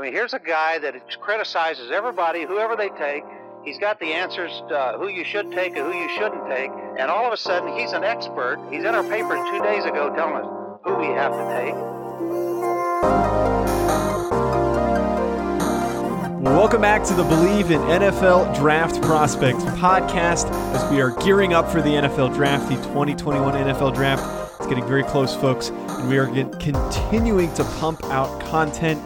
I mean, here's a guy that criticizes everybody, whoever they take. He's got the answers uh, who you should take and who you shouldn't take. And all of a sudden, he's an expert. He's in our paper two days ago telling us who we have to take. Welcome back to the Bleav in NFL Draft Prospects podcast as we are gearing up for the NFL Draft, the 2021 NFL Draft. It's getting very close, folks, and we are continuing to pump out content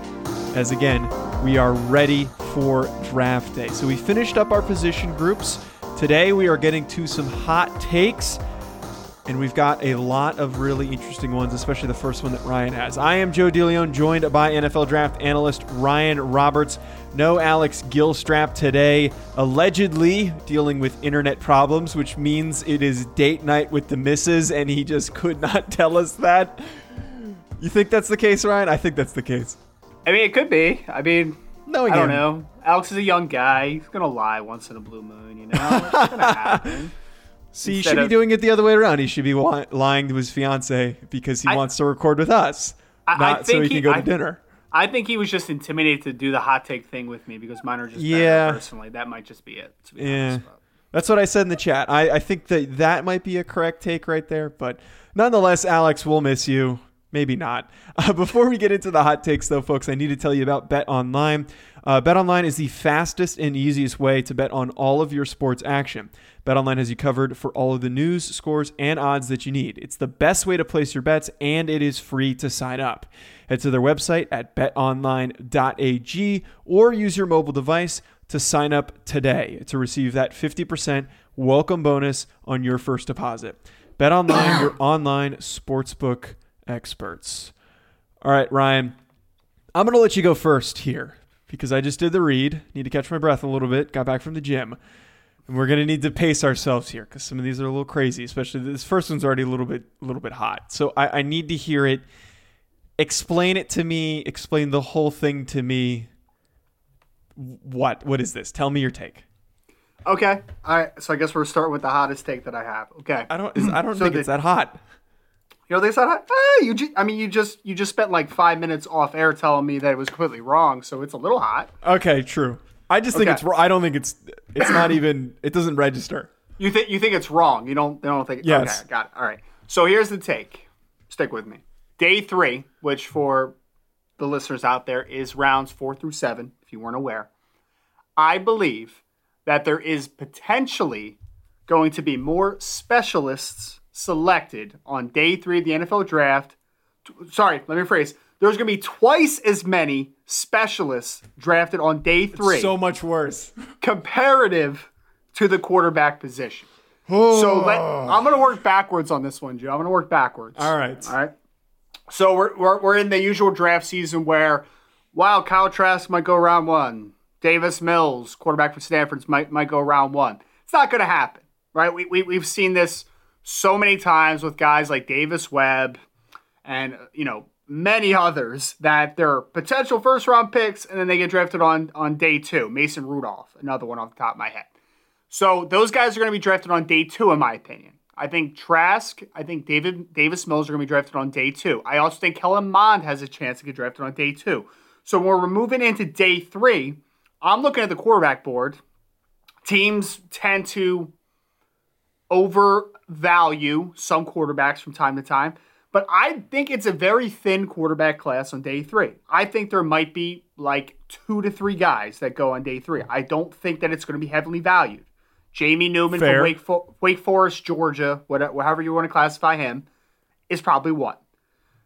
as again, we are ready for draft day. So we finished up our position groups. Today we are getting to some hot takes. And we've got a lot of really interesting ones, especially the first one that Ryan has. I am Joe DeLeon, joined by NFL draft analyst Ryan Roberts. No Alex Gilstrap today, allegedly dealing with internet problems, which means it is date night with the misses, and he just could not tell us that. You think that's the case, Ryan? I think that's the case. I mean, it could be. I mean, no, I don't know. Alex is a young guy. He's gonna lie once in a blue moon. You know, it's gonna happen. See, he should of, be doing it the other way around. He should be lying to his fiance because he I, wants to record with us, I, not I so he can go to dinner. I think he was just intimidated to do the hot take thing with me because mine are just yeah. personally. That might just be it. Be yeah. Honest, That's what I said in the chat. I, I think that that might be a correct take right there. But nonetheless, Alex, we'll miss you. Maybe not. Uh, before we get into the hot takes, though, folks, I need to tell you about Bet Online. Uh, Bet Online is the fastest and easiest way to bet on all of your sports action. Bet Online has you covered for all of the news, scores, and odds that you need. It's the best way to place your bets, and it is free to sign up. Head to their website at betonline.ag or use your mobile device to sign up today to receive that 50% welcome bonus on your first deposit. Bet Online, your online sportsbook experts. All right, Ryan, I'm going to let you go first here because I just did the read. Need to catch my breath a little bit. Got back from the gym. And we're going to need to pace ourselves here because some of these are a little crazy, especially this first one's already a little bit a little bit hot. So I, I need to hear it. Explain it to me. Explain the whole thing to me. What? What is this? Tell me your take. Okay. All right. So I guess we're starting with the hottest take that I have. Okay. I don't. I don't so think the, it's that hot. You know, they said, "Hey, you." Just, I mean, you just you just spent like five minutes off air telling me that it was completely wrong, so it's a little hot. Okay, true. I just think okay. it's. I don't think it's. It's not even. It doesn't register. You think you think it's wrong? You don't. You don't think. Yes. Okay, got it. All right. So here's the take. Stick with me. Day three, which for the listeners out there is rounds four through seven. If you weren't aware, I believe that there is potentially going to be more specialists selected on day three of the NFL draft. Sorry, let me rephrase. There's going to be twice as many specialists drafted on day three. so much worse. Comparative to the quarterback position. so oh. let, I'm going to work backwards on this one, Joe. I'm going to work backwards. All right. All right. So we're, we're, we're in the usual draft season where, wow, Kyle Trask might go round one. Davis Mills, quarterback for Stanford, might, might go round one. It's not going to happen, right? We, we, we've seen this so many times with guys like Davis Webb and, you know, many others that they're potential first round picks and then they get drafted on on day two. Mason Rudolph, another one off the top of my head. So those guys are going to be drafted on day two, in my opinion. I think Trask, I think David Davis Mills are going to be drafted on day two. I also think Kellen Mond has a chance to get drafted on day two. So when we're moving into day three, I'm looking at the quarterback board. Teams tend to overvalue some quarterbacks from time to time. But I think it's a very thin quarterback class on day three. I think there might be like two to three guys that go on day three. I don't think that it's going to be heavily valued. Jamie Newman Fair. from Wake, Fo- Wake Forest, Georgia, whatever, however you want to classify him, is probably one.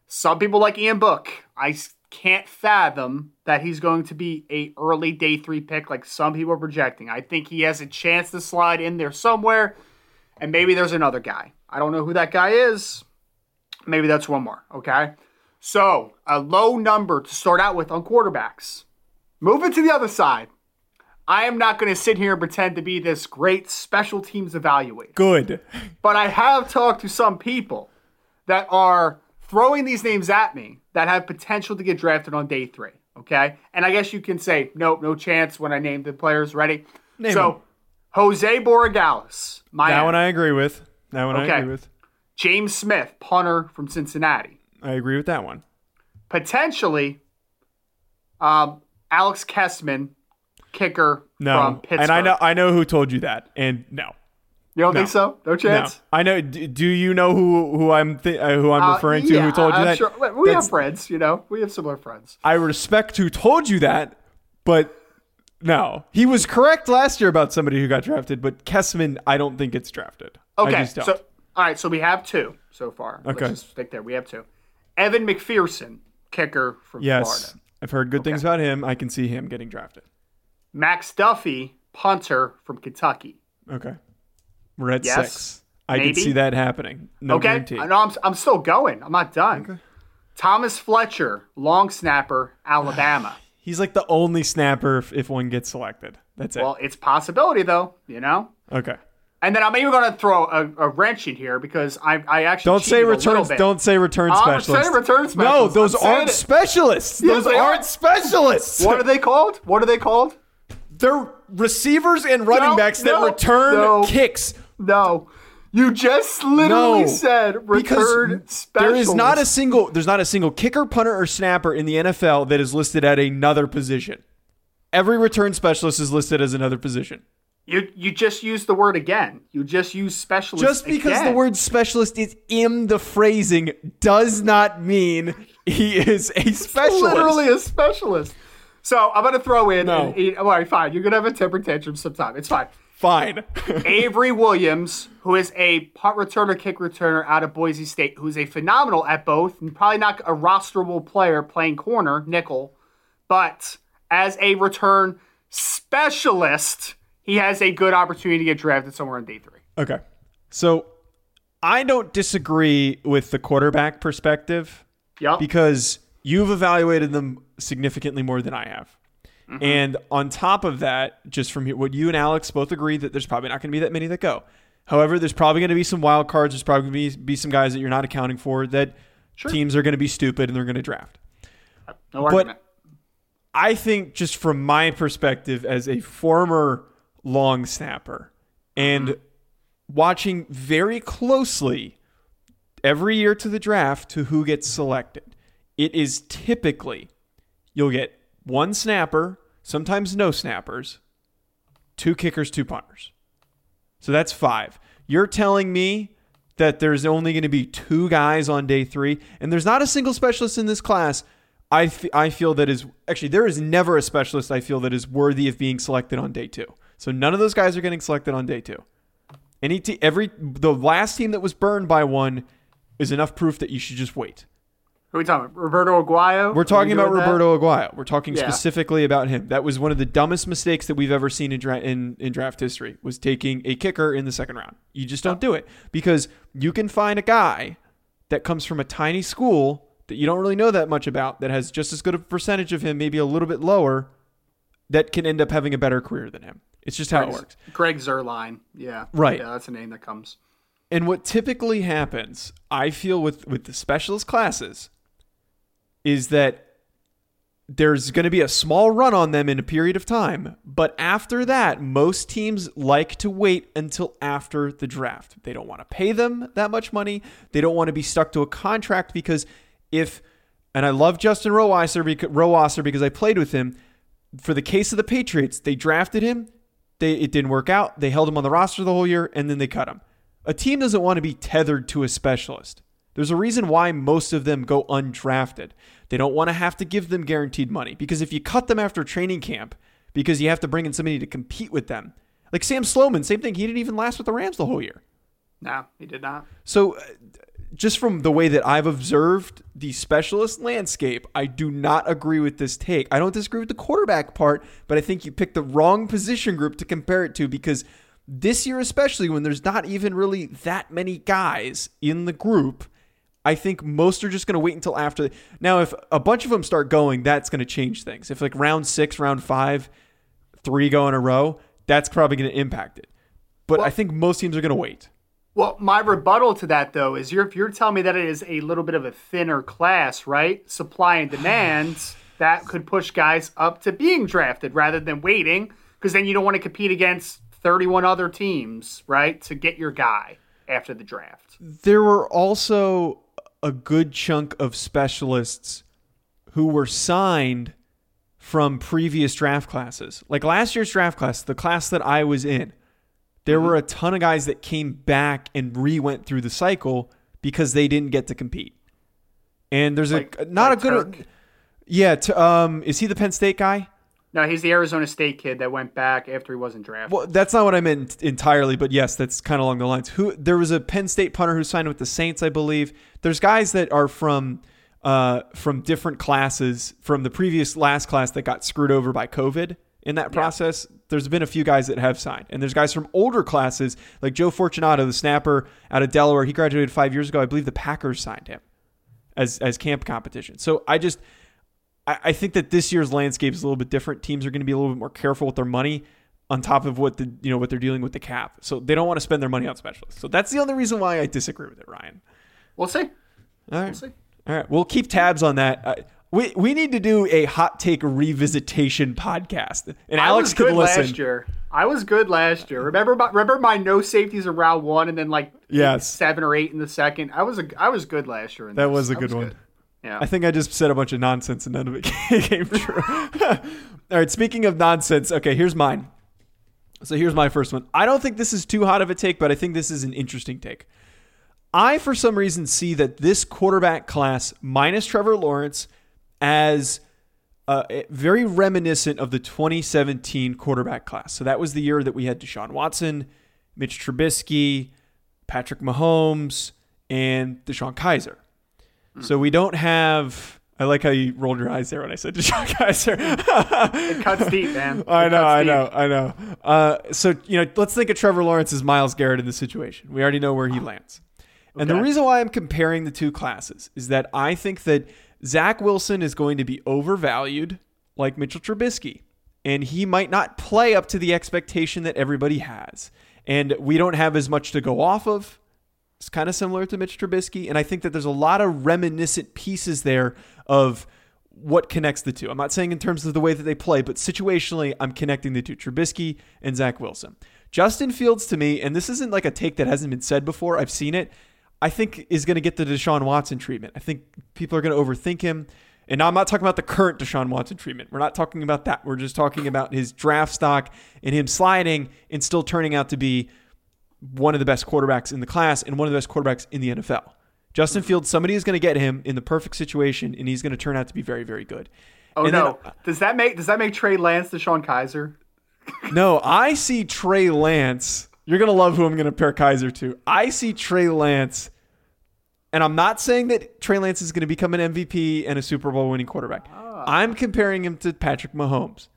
Some people like Ian Book. I can't fathom that he's going to be a early day three pick like some people are projecting. I think he has a chance to slide in there somewhere and maybe there's another guy. I don't know who that guy is. Maybe that's one more. Okay. So, a low number to start out with on quarterbacks. Moving to the other side. I am not going to sit here and pretend to be this great special teams evaluator. Good. But I have talked to some people that are throwing these names at me that have potential to get drafted on day three. Okay. And I guess you can say, nope, no chance when I name the players ready. Name so. Jose Borregales, That one I agree with. That one Okay. I agree with. James Smith, punter from Cincinnati. I agree with that one. Potentially, um, Alex Kessman, kicker No. from Pittsburgh. And I know I know who told you that. And no. You don't No. think so? No No. chance. I know do, do you know who who I'm th- uh, who I'm Uh, referring to who told you I'm that? Sure. We That's- have friends, you know. We have similar friends. I respect who told you that, but no. He was correct last year about somebody who got drafted, but Kessman I don't think it's drafted. Okay, so all right, so we have two so far. Okay. Let's just stick there. We have two. Evan McPherson, kicker from yes. Florida. I've heard good things about him. I can see him getting drafted. Max Duffy, punter from Kentucky. Okay. We're at Yes. six. I Maybe. can see that happening. No okay, guarantee. Know I'm, I'm still going. I'm not done. Thomas Fletcher, long snapper, Alabama. He's like the only snapper if, if one gets selected. That's it. well, it's possibility though, you know. okay. And then I'm even going to throw a, a wrench in here because I, I actually Don't say returns. Don't say return I'm specialist. saying return No, those I'm aren't specialists. Yes, those aren't are. specialists. What are they called? What are they called? They're receivers and running No, backs that no, return no. kicks. No. You just literally No, said return because there is not a single there's not a single kicker, punter, or snapper in the NFL that is listed at another position. Every return specialist is listed as another position. You you just used the word again. You just used specialist. Just because again. the word specialist is in the phrasing does not mean he is a specialist. literally a specialist. So I'm gonna throw in. No. and- all right, fine. You're gonna have a temper tantrum sometime. It's fine. Fine. Avery Williams, who is a punt returner, kick returner out of Boise State, who's a phenomenal at both, and probably not a rosterable player playing corner, nickel, but as a return specialist, he has a good opportunity to get drafted somewhere in day three. Okay. So I don't disagree with the quarterback perspective Yep. because you've evaluated them significantly more than I have. Mm-hmm. And on top of that, just from here what you and Alex both agree that there's probably not going to be that many that go. However, there's probably going to be some wild cards. There's probably going to be, be some guys that you're not accounting for that teams are going to be stupid and they're going to draft. no argument. I think just from my perspective as a former long snapper and mm-hmm. watching very closely every year to the draft to who gets selected, it is typically you'll get one snapper, sometimes no snappers, two kickers, two punters. So that's five. You're telling me that there's only going to be two guys on day three, and there's not a single specialist in this class. I, f- I feel that is actually there is never a specialist I feel that is worthy of being selected on day two. So none of those guys are getting selected on day two. Any every the last team that was burned by one is enough proof that you should just wait. Who are we talking about? Roberto Aguayo? We're talking we about doing that? Roberto Aguayo. We're talking Yeah. specifically about him. That was one of the dumbest mistakes that we've ever seen in, dra- in in draft history. Was taking a kicker in the second round. You just don't do it because you can find a guy that comes from a tiny school that you don't really know that much about that has just as good a percentage of him, maybe a little bit lower, that can end up having a better career than him. It's just how it works. Greg Zuerlein. Yeah. Right. Yeah, that's a name that comes. And what typically happens, I feel with with the specialist classes, is that there's going to be a small run on them in a period of time, but after that, most teams like to wait until after the draft. They don't want to pay them that much money. They don't want to be stuck to a contract because if and I love Justin Rohrwasser because, because I played with him. For the case of the Patriots, they drafted him. They, it didn't work out. They held him on the roster the whole year, and then they cut him. A team doesn't want to be tethered to a specialist. There's a reason why most of them go undrafted. They don't want to have to give them guaranteed money because if you cut them after training camp because you have to bring in somebody to compete with them, like Sam Sloman, same thing. He didn't even last with the Rams the whole year. No, he did not. So, uh, just from the way that I've observed the specialist landscape, I do not agree with this take. I don't disagree with the quarterback part, but I think you picked the wrong position group to compare it to because this year, especially when there's not even really that many guys in the group, I think most are just going to wait until after. Now, if a bunch of them start going, that's going to change things. If like round six, round five, three go in a row, that's probably going to impact it. But Well- I think most teams are going to wait. Well, my rebuttal to that though is you're if you're telling me that it is a little bit of a thinner class, right? Supply and demand that could push guys up to being drafted rather than waiting because then you don't want to compete against 31 other teams, right? To get your guy after the draft. There were also a good chunk of specialists who were signed from previous draft classes. Like last year's draft class, the class that I was in, there were a ton of guys that came back and re went through the cycle because they didn't get to compete. And there's Like- a not like a good Turk? Yeah, to, um is he the Penn State guy? No, he's the Arizona State kid that went back after he wasn't drafted. Well, that's not what I meant entirely, but yes, that's kind of along the lines. Who there was a Penn State punter who signed with the Saints, I believe. There's guys that are from uh, from different classes from the previous last class that got screwed over by COVID in that process. There's been a few guys that have signed, and there's guys from older classes like Joe Fortunato, the snapper out of Delaware. He graduated five years ago. I believe the Packers signed him as as camp competition. So I just I, I think that this year's landscape is a little bit different. Teams are going to be a little bit more careful with their money on top of what the you know what they're dealing with the cap. So they don't want to spend their money on specialists. So that's the only reason why I disagree with it, Ryan. we'll see. All right, see. all right. We'll keep tabs on that. Uh, we we need to do a hot take revisitation podcast, and I Alex was could good listen. last year. I was good last year. Remember my remember my no safeties around one and then like Yes. seven or eight in the second. I was a I was good last year. In That this. was a good one. Yeah. I think I just said a bunch of nonsense and none of it came true. All right, speaking of nonsense, okay, here's mine. So here's my first one. I don't think this is too hot of a take, but I think this is an interesting take. I, for some reason, see that this quarterback class, minus Trevor Lawrence, as uh, very reminiscent of the 2017 quarterback class. So that was the year that we had Deshaun Watson, Mitch Trubisky, Patrick Mahomes, and DeShone Kizer. So we don't have. I like how you rolled your eyes there when I said DeShone Kizer. It cuts deep, man. I know, I deep. know, I know. Uh, so you know, let's think of Trevor Lawrence as Myles Garrett in this situation. We already know where he lands. And the reason why I'm comparing the two classes is that I think that Zach Wilson is going to be overvalued, like Mitchell Trubisky, and he might not play up to the expectation that everybody has. And we don't have as much to go off of. It's kind of similar to Mitch Trubisky, and I think that there's a lot of reminiscent pieces there of what connects the two. I'm not saying in terms of the way that they play, but situationally, I'm connecting the two Trubisky and Zach Wilson. Justin Fields to me, and this isn't like a take that hasn't been said before, I've seen it, I think is going to get the Deshaun Watson treatment. I think people are going to overthink him. And now I'm not talking about the current Deshaun Watson treatment. We're not talking about that. We're just talking about his draft stock and him sliding and still turning out to be one of the best quarterbacks in the class and one of the best quarterbacks in the NFL. Justin mm-hmm. Fields, somebody is going to get him in the perfect situation, and he's going to turn out to be very, very good. Oh And then- no! does that make does that make Trey Lance DeShone Kizer? No, I see Trey Lance. You're going to love who I'm going to pair Kaiser to. I see Trey Lance, and I'm not saying that Trey Lance is going to become an MVP and a Super Bowl winning quarterback. Ah. I'm comparing him to Patrick Mahomes.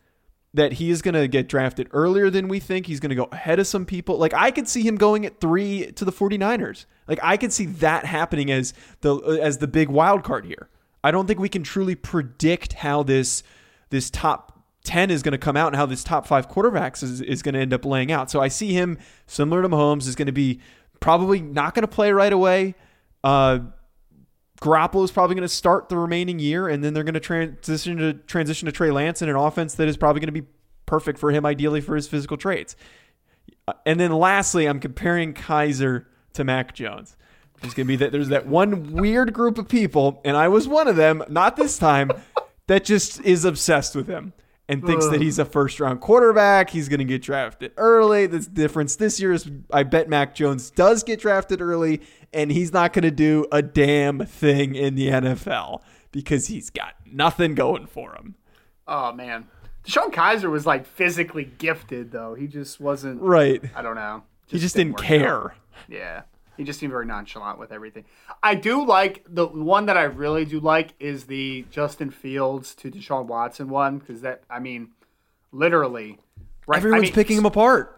That he is going to get drafted earlier than we think. He's going to go ahead of some people. Like, I could see him going at three to the 49ers. Like, I could see that happening as the as the big wild card here. I don't think we can truly predict how this this top 10 is going to come out and how this top five quarterbacks is, is going to end up laying out. So I see him similar to Mahomes is going to be probably not going to play right away. Uh, Garoppolo is probably going to start the remaining year, and then they're going to transition to transition to Trey Lance in an offense that is probably going to be perfect for him, ideally for his physical traits. Uh, And then lastly, I'm comparing Kizer to Mac Jones. There's going to be that there's that one weird group of people, and I was one of them, not this time, that just is obsessed with him and thinks that he's a first round quarterback. He's going to get drafted early. The difference this year is I bet Mac Jones does get drafted early, and he's not going to do a damn thing in the NFL because he's got nothing going for him. Oh man, DeShone Kizer was like physically gifted though. He just wasn't. Right. I don't know. He just didn't work out. care. Yeah. He just seemed very nonchalant with everything. I do like the one that I really do like is the Justin Fields to Deshaun Watson one because that I mean, literally, right? Everyone's I mean, picking him apart.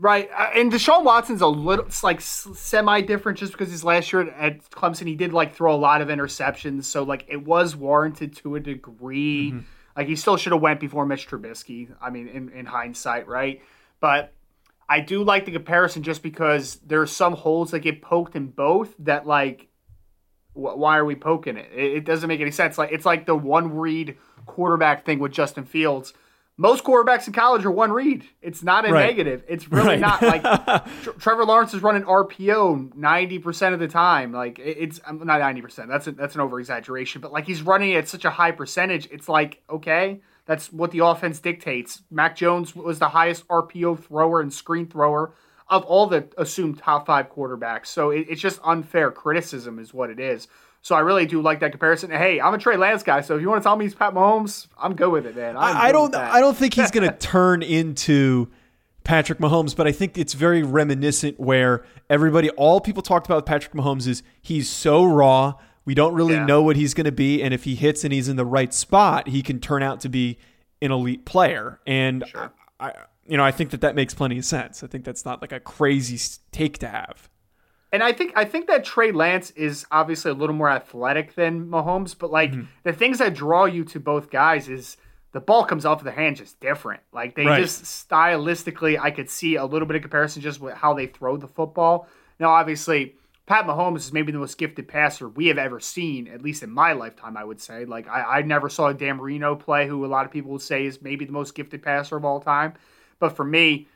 Right, uh, and Deshaun Watson's a little it's like semi different just because his last year at Clemson he did like throw a lot of interceptions, so like it was warranted to a degree. Mm-hmm. Like he still should have went before Mitch Trubisky. I mean, in, in hindsight, right? But I do like the comparison just because there are some holes that get poked in both that like why are we poking it? It doesn't make any sense. Like it's like the one read quarterback thing with Justin Fields most quarterbacks in college are one read. It's not a right. negative. It's really right. not like Trevor Lawrence is running RPO ninety percent of the time. Like it's um, not ninety percent. That's a, that's an over exaggeration. But like he's running at such a high percentage. It's like okay, that's what the offense dictates. Mac Jones was the highest RPO thrower and screen thrower of all the assumed top five quarterbacks. So it, it's just unfair criticism, is what it is. So I really do like that comparison. Hey, I'm a Trey Lance guy, so if you want to tell me he's Pat Mahomes, I'm good with it, man. I, I don't. I don't think he's going to turn into Patrick Mahomes, but I think it's very reminiscent where everybody, all people talked about with Patrick Mahomes is he's so raw. We don't really yeah. know what he's going to be, and if he hits and he's in the right spot, he can turn out to be an elite player. And sure. I, you know, I think that that makes plenty of sense. I think that's not like a crazy take to have. And I think I think that Trey Lance is obviously a little more athletic than Mahomes, but like mm-hmm. the things that draw you to both guys is the ball comes off of the hand just different. Like they right. just stylistically, I could see a little bit of comparison just with how they throw the football. Now, obviously, Pat Mahomes is maybe the most gifted passer we have ever seen, at least in my lifetime, I would say. Like I, I never saw Dan Marino play, who a lot of people would say is maybe the most gifted passer of all time. But for me,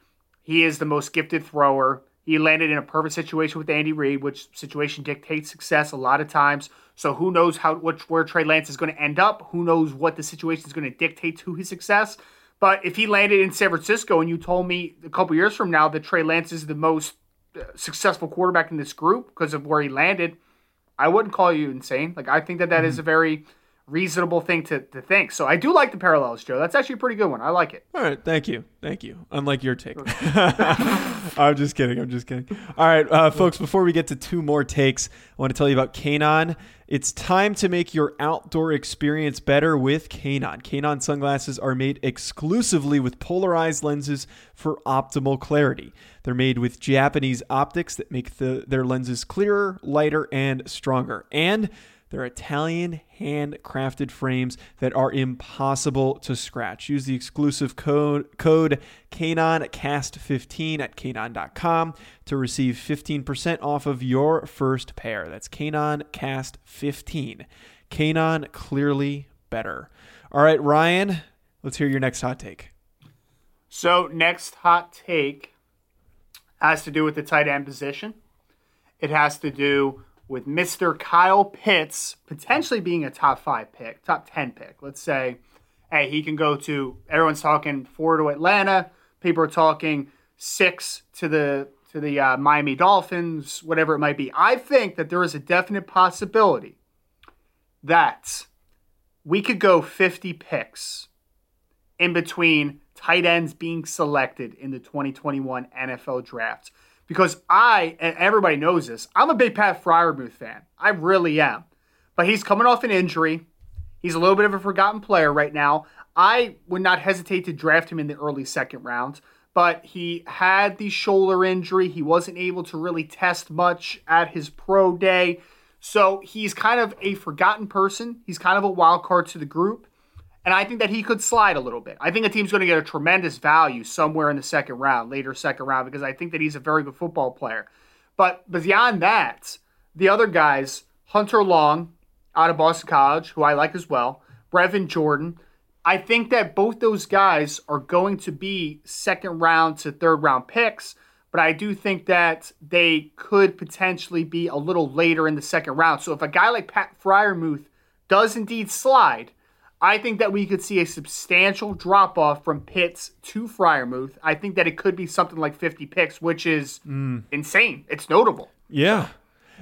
he is the most gifted thrower he landed in a perfect situation with Andy Reid, which situation dictates success a lot of times. So who knows how which where Trey Lance is going to end up? Who knows what the situation is going to dictate to his success? But if he landed in San Francisco and you told me a couple years from now that Trey Lance is the most successful quarterback in this group because of where he landed, I wouldn't call you insane. Like I think that that mm-hmm. is a very reasonable thing to, to think. So I do like the parallels, Joe. That's actually a pretty good one. I like it. All right. Thank you. Thank you. Unlike your take. I'm just kidding. I'm just kidding. All right, uh, folks, before we get to two more takes, I want to tell you about Kaenon. It's time to make your outdoor experience better with Kaenon. Kaenon sunglasses are made exclusively with polarized lenses for optimal clarity. They're made with Japanese optics that make the, their lenses clearer, lighter, and stronger. And they're Italian handcrafted frames that are impossible to scratch. Use the exclusive code, code KaenonCast15 at Kaenon.com to receive 15% off of your first pair. That's KaenonCast15. Kaenon clearly better. All right, Ryan, let's hear your next hot take. So, next hot take has to do with the tight end position. It has to do with Mr. Kyle Pitts potentially being a top five pick, top 10 pick. Let's say, hey, he can go to, everyone's talking four to Atlanta. People are talking six to the to the uh, Miami Dolphins, whatever it might be. I think that there is a definite possibility that we could go 50 picks in between tight ends being selected in the 2021 NFL draft because I, and everybody knows this, I'm a big Pat Freiermuth fan. I really am. But he's coming off an injury. He's a little bit of a forgotten player right now. I would not hesitate to draft him in the early second round, but he had the shoulder injury. He wasn't able to really test much at his pro day. So he's kind of a forgotten person. He's kind of a wild card to the group. And I think that he could slide a little bit. I think a team's going to get a tremendous value somewhere in the second round, later second round, because I think that he's a very good football player. But beyond that, the other guys, Hunter Long out of Boston College, who I like as well, Brevin Jordan, I think that both those guys are going to be second round to third round picks, but I do think that they could potentially be a little later in the second round. So if a guy like Pat Freiermuth does indeed slide, I think that we could see a substantial drop off from Pitts to Freiermuth. I think that it could be something like 50 picks, which is mm. insane. It's notable. Yeah.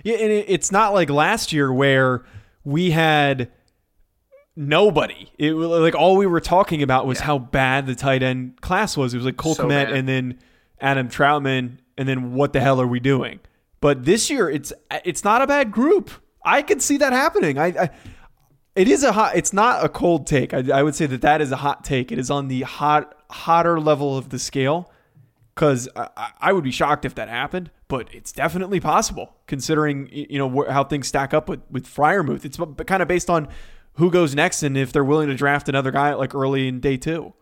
Yeah, and it's not like last year where we had nobody. It like all we were talking about was yeah. how bad the tight end class was. It was like Cole so Kmet and then Adam Trautman, and then what the hell are we doing? But this year, it's it's not a bad group. I could see that happening. I, I it is a hot. It's not a cold take. I, I would say that that is a hot take. It is on the hot hotter level of the scale. because I, I, would be shocked if that happened, but it's definitely possible considering you know how things stack up with with Freiermuth. It's kind of based on who goes next and if they're willing to draft another guy like early in day two.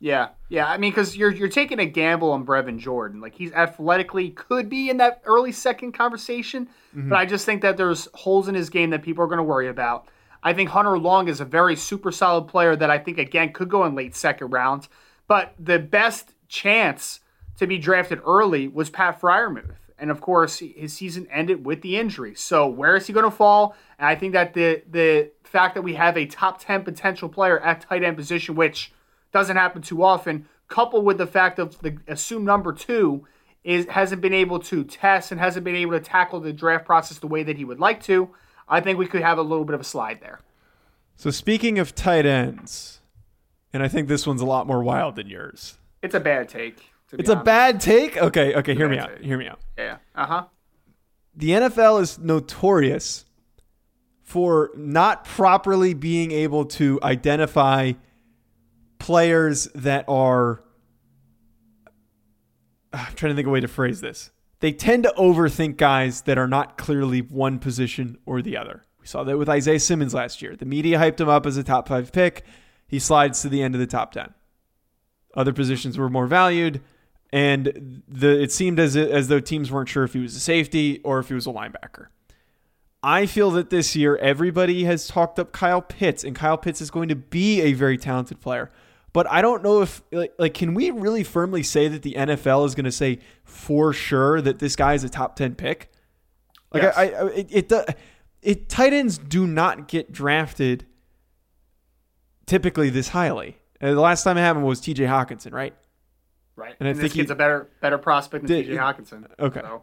Yeah, yeah. I mean, because you're you're taking a gamble on Brevin Jordan. Like he's athletically could be in that early second conversation, mm-hmm. but I just think that there's holes in his game that people are going to worry about. I think Hunter Long is a very super solid player that I think again could go in late second rounds. But the best chance to be drafted early was Pat Freiermuth. And of course, his season ended with the injury. So where is he going to fall? And I think that the the fact that we have a top 10 potential player at tight end position, which doesn't happen too often, coupled with the fact of the assumed number two is hasn't been able to test and hasn't been able to tackle the draft process the way that he would like to, I think we could have a little bit of a slide there. So speaking of tight ends, and I think this one's a lot more wild than yours. It's a bad take. It's honest. a bad take. Okay, okay, hear me out. Hear me out. Yeah. Uh huh. The NFL is notorious for not properly being able to identify players that are. I'm trying to think of a way to phrase this. They tend to overthink guys that are not clearly one position or the other. We saw that with Isaiah Simmons last year. The media hyped him up as a top five pick. He slides to the end of the top 10. Other positions were more valued and the it seemed as as though teams weren't sure if he was a safety or if he was a linebacker. I feel that this year everybody has talked up Kyle Pitts, and Kyle Pitts is going to be a very talented player. But I don't know if like, like can we really firmly say that the NFL is going to say for sure that this guy is a top ten pick? Like yes. I, I it, it it tight ends do not get drafted typically this highly. Uh, the last time it happened was T.J. Hockenson, right? Right. And, I think he's a better better prospect than T.J. Hockenson. Okay. So.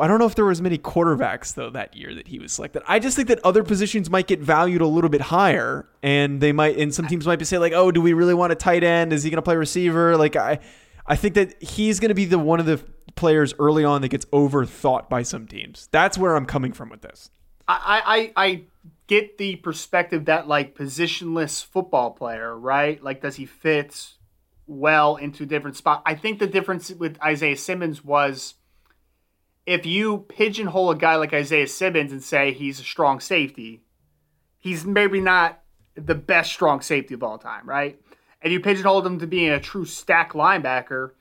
I don't know if there was many quarterbacks though that year that he was selected. I just think that other positions might get valued a little bit higher, and they might, and some teams might be saying like, "Oh, do we really want a tight end? Is he going to play receiver?" Like I, I think that he's going to be the one of the players early on that gets overthought by some teams. That's where I'm coming from with this. I, I, I get the perspective that like positionless football player, right? Like, does he fit? well into different spots. I think the difference with Isaiah Simmons was if you pigeonhole a guy like Isaiah Simmons and say he's a strong safety, he's maybe not the best strong safety of all time, right? And you pigeonhole him to being a true stack linebacker,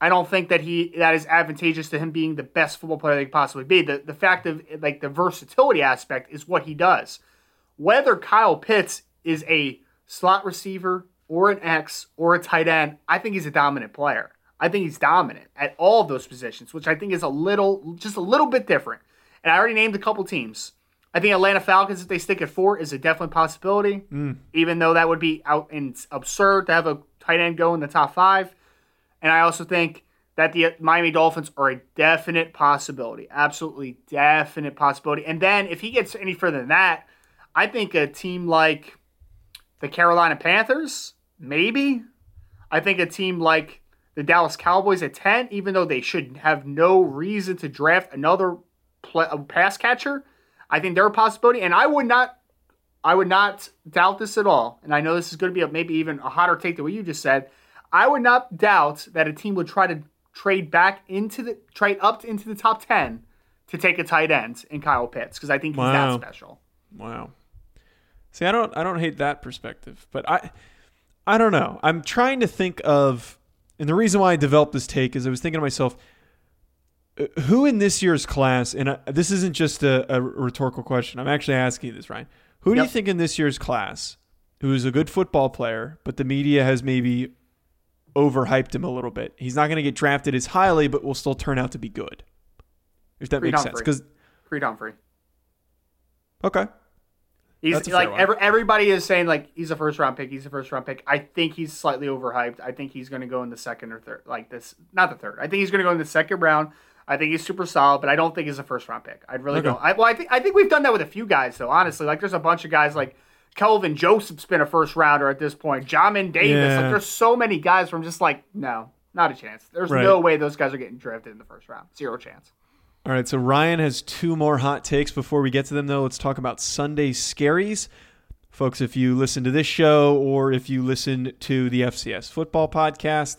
I don't think that he that is advantageous to him being the best football player they could possibly be. The the fact of like the versatility aspect is what he does. Whether Kyle Pitts is a slot receiver, or an X or a tight end, I think he's a dominant player. I think he's dominant at all of those positions, which I think is a little, just a little bit different. And I already named a couple teams. I think Atlanta Falcons, if they stick at four, is a definite possibility. Mm. Even though that would be out and absurd to have a tight end go in the top five. And I also think that the Miami Dolphins are a definite possibility, absolutely definite possibility. And then if he gets any further than that, I think a team like the Carolina Panthers Maybe. I think a team like the Dallas Cowboys at 10, even though they should have no reason to draft another play, pass catcher, I think they're a possibility. And I would not I would not doubt this at all. And I know this is going to be a, maybe even a hotter take than what you just said. I would not doubt that a team would try to trade back into the trade up into the top 10 to take a tight end in Kyle Pitts because I think he's wow. that special. Wow. See, I don't I don't hate that perspective, but I I don't know. I'm trying to think of, and the reason why I developed this take is I was thinking to myself, uh, who in this year's class, and uh, this isn't just a, a, rhetorical question. I'm actually asking you this, Ryan. Who do you think in this year's class who is a good football player, but the media has maybe overhyped him a little bit? He's not going to get drafted as highly, but will still turn out to be good. If that makes sense, because Creed Humphrey. Okay, He's like every, everybody is saying like he's a first round pick. He's a first round pick. I think he's slightly overhyped. I think he's going to go in the second or third, like this, not the third. I think he's going to go in the second round. I think he's super solid, but I don't think he's a first round pick. I really okay. don't. I, well, I think I think we've done that with a few guys though. Honestly, like there's a bunch of guys like Kelvin Joseph's been a first rounder at this point. Jamin Davis. Yeah. Like there's so many guys from just like no, not a chance. There's right. no way those guys are getting drafted in the first round. Zero chance. All right, so Ryan has two more hot takes. Before we get to them, though, let's talk about Sunday Scaries. Folks, if you listen to this show or if you listen to the FCS football podcast,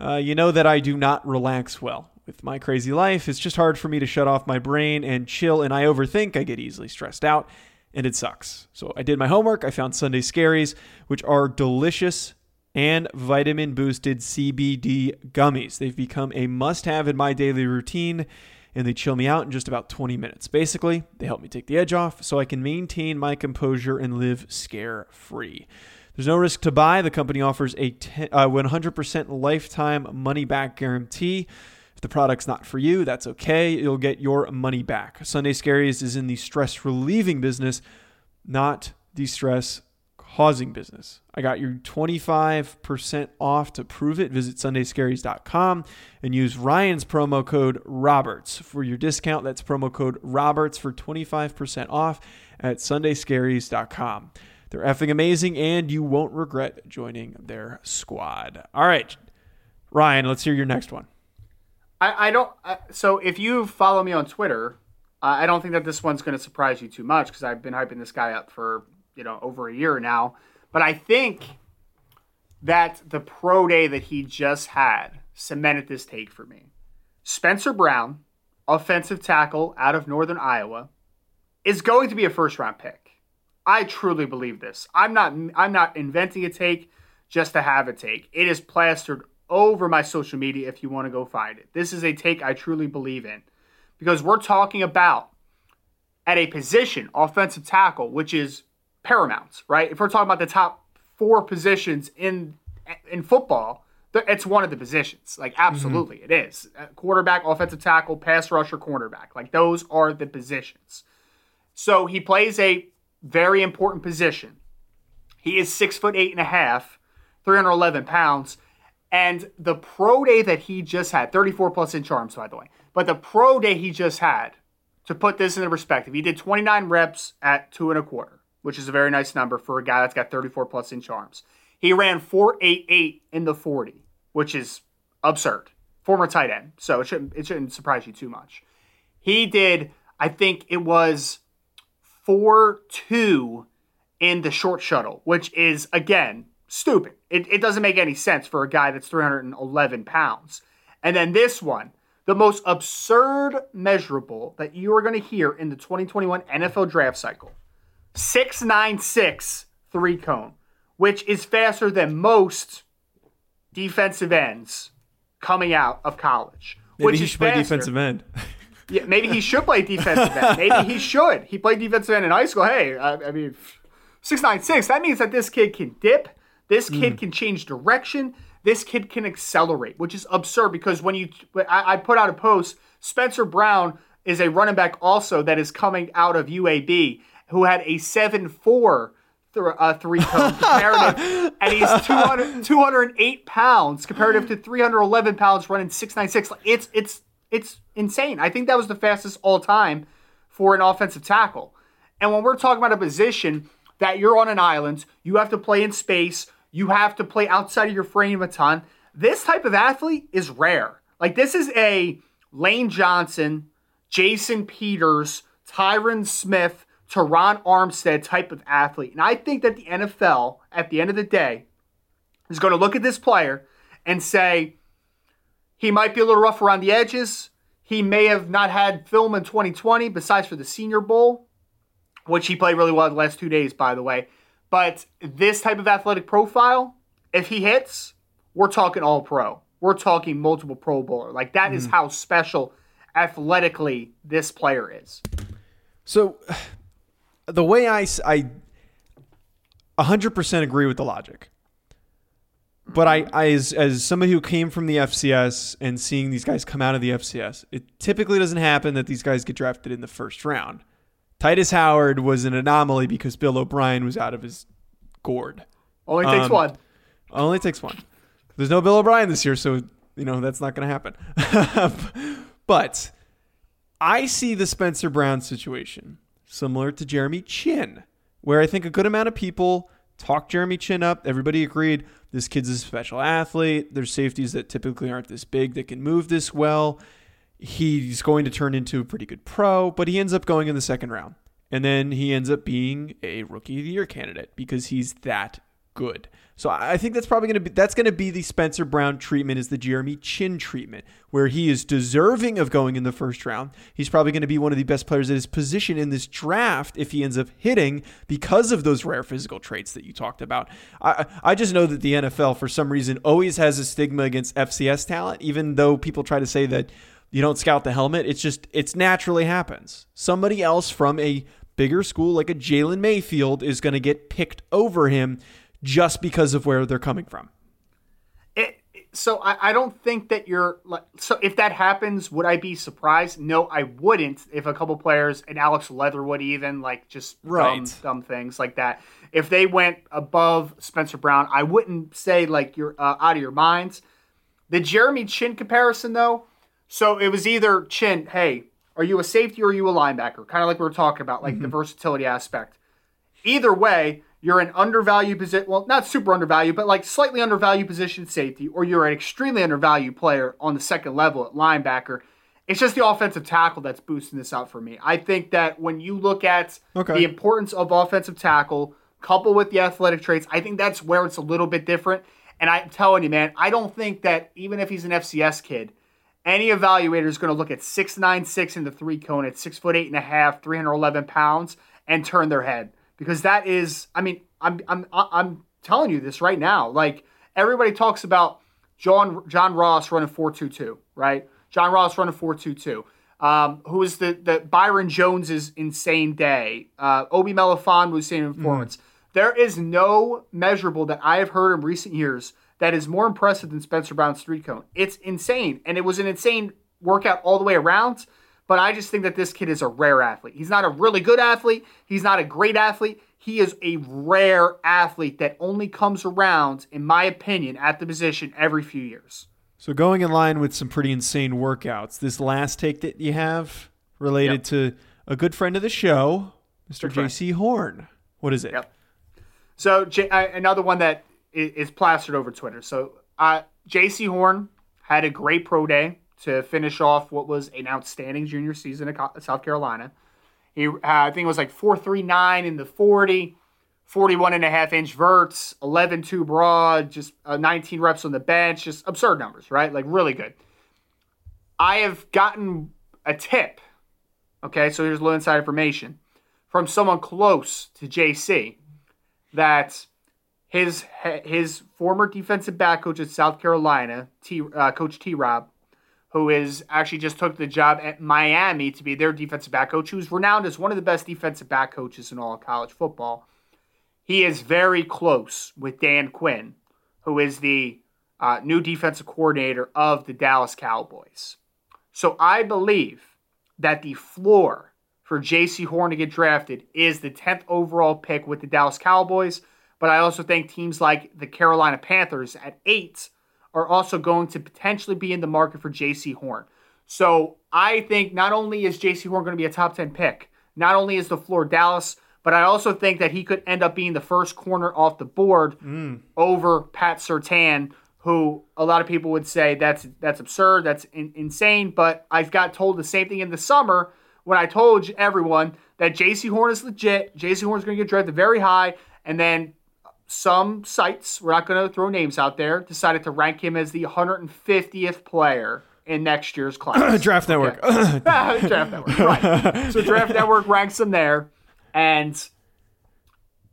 Uh, you know that I do not relax well. With my crazy life, it's just hard for me to shut off my brain and chill, and I overthink. I get easily stressed out, and it sucks. So I did my homework. I found Sunday Scaries, which are delicious and vitamin boosted CBD gummies. They've become a must have in my daily routine and they chill me out in just about 20 minutes. Basically, they help me take the edge off so I can maintain my composure and live scare free. There's no risk to buy. The company offers a 10, uh, 100% lifetime money back guarantee. If the product's not for you, that's okay. You'll get your money back. Sunday Scaries is in the stress relieving business, not the stress causing business. I got you 25% off to prove it. Visit sundayscaries.com and use Ryan's promo code Roberts for your discount. That's promo code Roberts for 25% off at sundayscaries.com. They're effing amazing and you won't regret joining their squad. All right, Ryan, let's hear your next one. I, I don't. So if you follow me on Twitter, I don't think that this one's going to surprise you too much because I've been hyping this guy up for you know over a year now. But I think that the pro day that he just had cemented this take for me. Spencer Brown, offensive tackle out of Northern Iowa, is going to be a first round pick. I truly believe this. I'm not I'm not inventing a take just to have a take. It is plastered over my social media if you want to go find it. This is a take I truly believe in because we're talking about at a position, offensive tackle, which is paramount, right? If we're talking about the top four positions in in football, it's one of the positions. Like absolutely, mm-hmm. it is. Uh, quarterback, offensive tackle, pass rusher, cornerback. Like those are the positions. So he plays a very important position. He is six foot eight and a half, 311 pounds. And the pro day that he just had, 34 plus inch arms, by the way, but the pro day he just had, to put this into perspective, he did 29 reps at two and a quarter which is a very nice number for a guy that's got 34 plus inch arms. He ran 4.88 in the 40, which is absurd. Former tight end, so it shouldn't it shouldn't surprise you too much. He did, I think it was 4.2 in the short shuttle, which is again stupid. It, it doesn't make any sense for a guy that's 311 pounds. And then this one, the most absurd measurable that you are going to hear in the 2021 NFL draft cycle 696 three cone, which is faster than most defensive ends coming out of college. Maybe which he is should faster. play defensive end. yeah, maybe he should play defensive end. Maybe he should. He played defensive end in high school. Hey, I, I mean, 696, that means that this kid can dip. This kid mm. can change direction. This kid can accelerate, which is absurd because when you, I, I put out a post, Spencer Brown is a running back also that is coming out of UAB who had a 7 4 th- uh, three cone comparative, and he's 200, 208 pounds comparative to 311 pounds running 696. It's it's it's insane. I think that was the fastest all time for an offensive tackle. And when we're talking about a position that you're on an island, you have to play in space, you have to play outside of your frame a ton. This type of athlete is rare. Like this is a Lane Johnson, Jason Peters, Tyron Smith, Terron Armstead type of athlete. And I think that the NFL, at the end of the day, is going to look at this player and say, he might be a little rough around the edges. He may have not had film in 2020, besides for the Senior Bowl, which he played really well the last two days, by the way. But this type of athletic profile, if he hits, we're talking all pro. We're talking multiple Pro Bowler. Like that mm. is how special athletically this player is. So the way I, I 100% agree with the logic. But I, I as, as somebody who came from the FCS and seeing these guys come out of the FCS, it typically doesn't happen that these guys get drafted in the first round. Tytus Howard was an anomaly because Bill O'Brien was out of his gourd. Only takes um, one. Only takes one. There's no Bill O'Brien this year, so you know that's not going to happen. but I see the Spencer Brown situation similar to Jeremy Chinn, where I think a good amount of people talked Jeremy Chinn up. Everybody agreed this kid's a special athlete. There's safeties that typically aren't this big that can move this well. He's going to turn into a pretty good pro, but he ends up going in the second round. And then he ends up being a rookie of the year candidate because he's that good. So I think that's probably going to be that's going to be the Spencer Brown treatment is the Jeremy Chinn treatment, where he is deserving of going in the first round. He's probably going to be one of the best players at his position in this draft if he ends up hitting because of those rare physical traits that you talked about. I I just know that the NFL for some reason always has a stigma against FCS talent, even though people try to say that you don't scout the helmet. It's just it's naturally happens. Somebody else from a bigger school like a Jalen Mayfield is going to get picked over him just because of where they're coming from. It, so I, I, don't think that you're like so if that happens would i be surprised no i wouldn't if a couple players and alex leatherwood even like just right. dumb, dumb things like that if they went above spencer brown i wouldn't say like you're uh, out of your minds the jeremy chinn comparison though so it was either Chinn hey are you a safety or are you a linebacker kind of like we were talking about like mm-hmm. the versatility aspect either way you're an undervalued position, well, not super undervalued, but like slightly undervalued position safety, or you're an extremely undervalued player on the second level at linebacker. It's just the offensive tackle that's boosting this out for me. I think that when you look at okay. the importance of offensive tackle, coupled with the athletic traits, I think that's where it's a little bit different. And I'm telling you, man, I don't think that even if he's an FCS kid, any evaluator is going to look at six nine six in the three cone at six foot eight and a half, 311 pounds, and turn their head because that is, I mean, I'm I'm I'm telling you this right now. Like everybody talks about John John Ross running four two two, right? John Ross running four two two. Um, who is the the Byron Jones's insane day? Uh, Obi was same performance. Mm. There is no measurable that I have heard in recent years that is more impressive than Spencer Brown's three cone. It's insane, and it was an insane workout all the way around. But I just think that this kid is a rare athlete. He's not a really good athlete. He's not a great athlete. He is a rare athlete that only comes around, in my opinion, at the position every few years. So going in line with some pretty insane workouts, this last take that you have related yep. to a good friend of the show, Mr. JC Horn. What is it? Yep. So J- uh, another one that is, plastered over Twitter. So uh, Jaycee Horn had a great pro day to finish off what was an outstanding junior season at South Carolina. He, uh, I think it was like 439 in the 40, 41 and a half inch verts, 11 2 broad, just uh, 19 reps on the bench, just absurd numbers, right? Like really good. I have gotten a tip. Okay, so here's a little inside information from someone close to JC that his his former defensive back coach at South Carolina, T, uh, Coach T. Rob, who is actually just took the job at Miami to be their defensive back coach, who's renowned as one of the best defensive back coaches in all of college football. He is very close with Dan Quinn, who is the uh, new defensive coordinator of the Dallas Cowboys. So I believe that the floor for J.C. Horn to get drafted is the 10th overall pick with the Dallas Cowboys. But I also think teams like the Carolina Panthers at eight are also going to potentially be in the market for J.C. Horn. So I think not only is J.C. Horn going to be a top 10 pick, not only is the floor Dallas, but I also think that he could end up being the first corner off the board mm. over Pat Surtain, who a lot of people would say that's that's absurd, that's in, insane. But I've got told the same thing in the summer when I told everyone that J.C. Horn is legit. J.C. Horn is going to get drafted very high, and then some sites, we're not going to throw names out there, decided to rank him as the 150th player in next year's class. Draft Network. Draft Network, right. So Draft Network ranks him there. And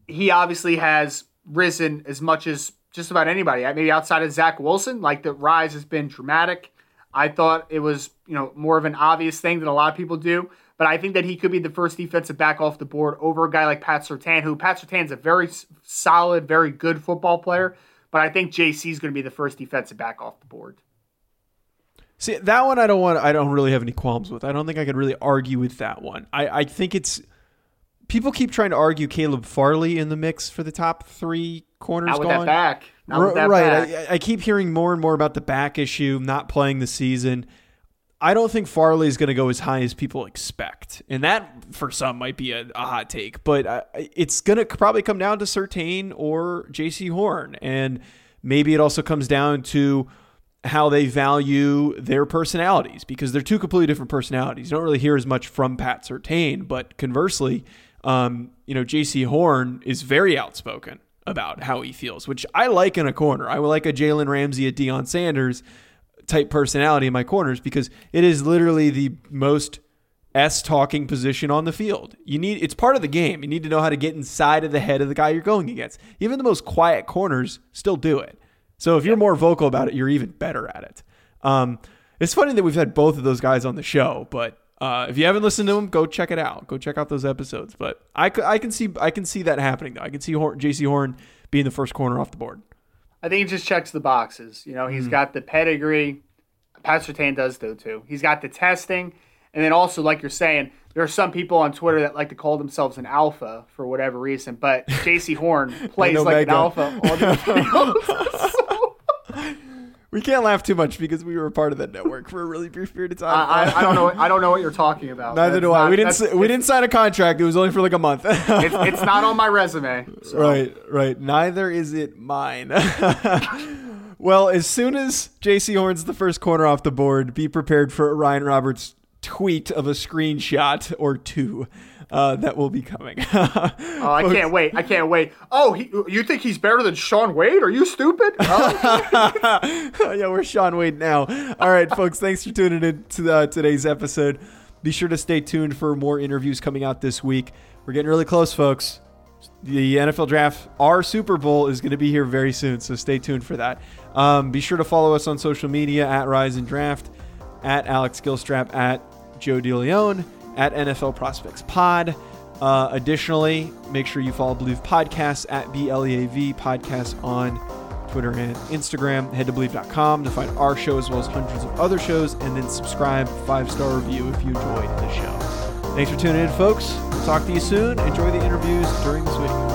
he obviously has risen as much as just about anybody. Maybe outside of Zach Wilson, like the rise has been dramatic. I thought it was, you know, more of an obvious thing that a lot of people do. But I think that he could be the first defensive back off the board over a guy like Pat Surtain, who Pat Surtain's a very solid, very good football player. But I think JC is going to be the first defensive back off the board. See that one, I don't want. I don't really have any qualms with. I don't think I could really argue with that one. I, I think it's people keep trying to argue Caleb Farley in the mix for the top three corners. Not with that back. Not R- that right. Back. I, I, keep hearing more and more about the back issue, not playing the season. I don't think Farley is going to go as high as people expect, and that for some might be a, a hot take. But uh, it's going to probably come down to Surtain or J.C. Horn, and maybe it also comes down to how they value their personalities because they're two completely different personalities. You don't really hear as much from Pat Surtain, but conversely, um, you know, J.C. Horn is very outspoken about how he feels, which I like in a corner. I would like a Jalen Ramsey, a Deion Sanders type personality in my corners because it is literally the most S talking position on the field. You need it's part of the game. You need to know how to get inside of the head of the guy you're going against. Even the most quiet corners still do it. So if you're more vocal about it, you're even better at it. Um, it's funny that we've had both of those guys on the show, but uh, if you haven't listened to them, go check it out. Go check out those episodes. But I, I can see I can see that happening though. I can see Horn, Jaycee Horn being the first corner off the board. I think he just checks the boxes. You know, he's mm. got the pedigree. Pat Surtain does though too. He's got the testing, and then also like you're saying, there are some people on Twitter that like to call themselves an alpha for whatever reason, but Jaycee Horn plays like an alpha on the field. We can't laugh too much because we were a part of that network for a really brief period of time. I, I, I don't know. I don't know what you're talking about. Neither that's do I. we didn't. We didn't sign a contract. It was only for like a month. it's, it's, not on my resume. So. Right. Right. Neither is it mine. well, as soon as J.C. Horn's the first corner off the board, be prepared for Ryan Roberts tweet of a screenshot or two uh, that will be coming. oh, I can't wait! I can't wait. Oh, he, you think he's better than Shaun Wade? Are you stupid? yeah, we're Shaun Wade now. All right, folks. Thanks for tuning in to uh, today's episode. Be sure to stay tuned for more interviews coming out this week. We're getting really close, folks. The NFL draft, our Super Bowl, is going to be here very soon, so stay tuned for that. Um, be sure to follow us on social media at Rise and Draft, at Alex Gilstrap, at Joe DeLeon at NFL Prospects Pod. Uh, additionally, make sure you follow Bleav Podcasts at BLEAV Podcasts on Twitter and Instagram. Head to bleav.com to find our show as well as hundreds of other shows, and then subscribe, five star review if you enjoyed the show. Thanks for tuning in, folks. Talk to you soon. Enjoy the interviews during this week.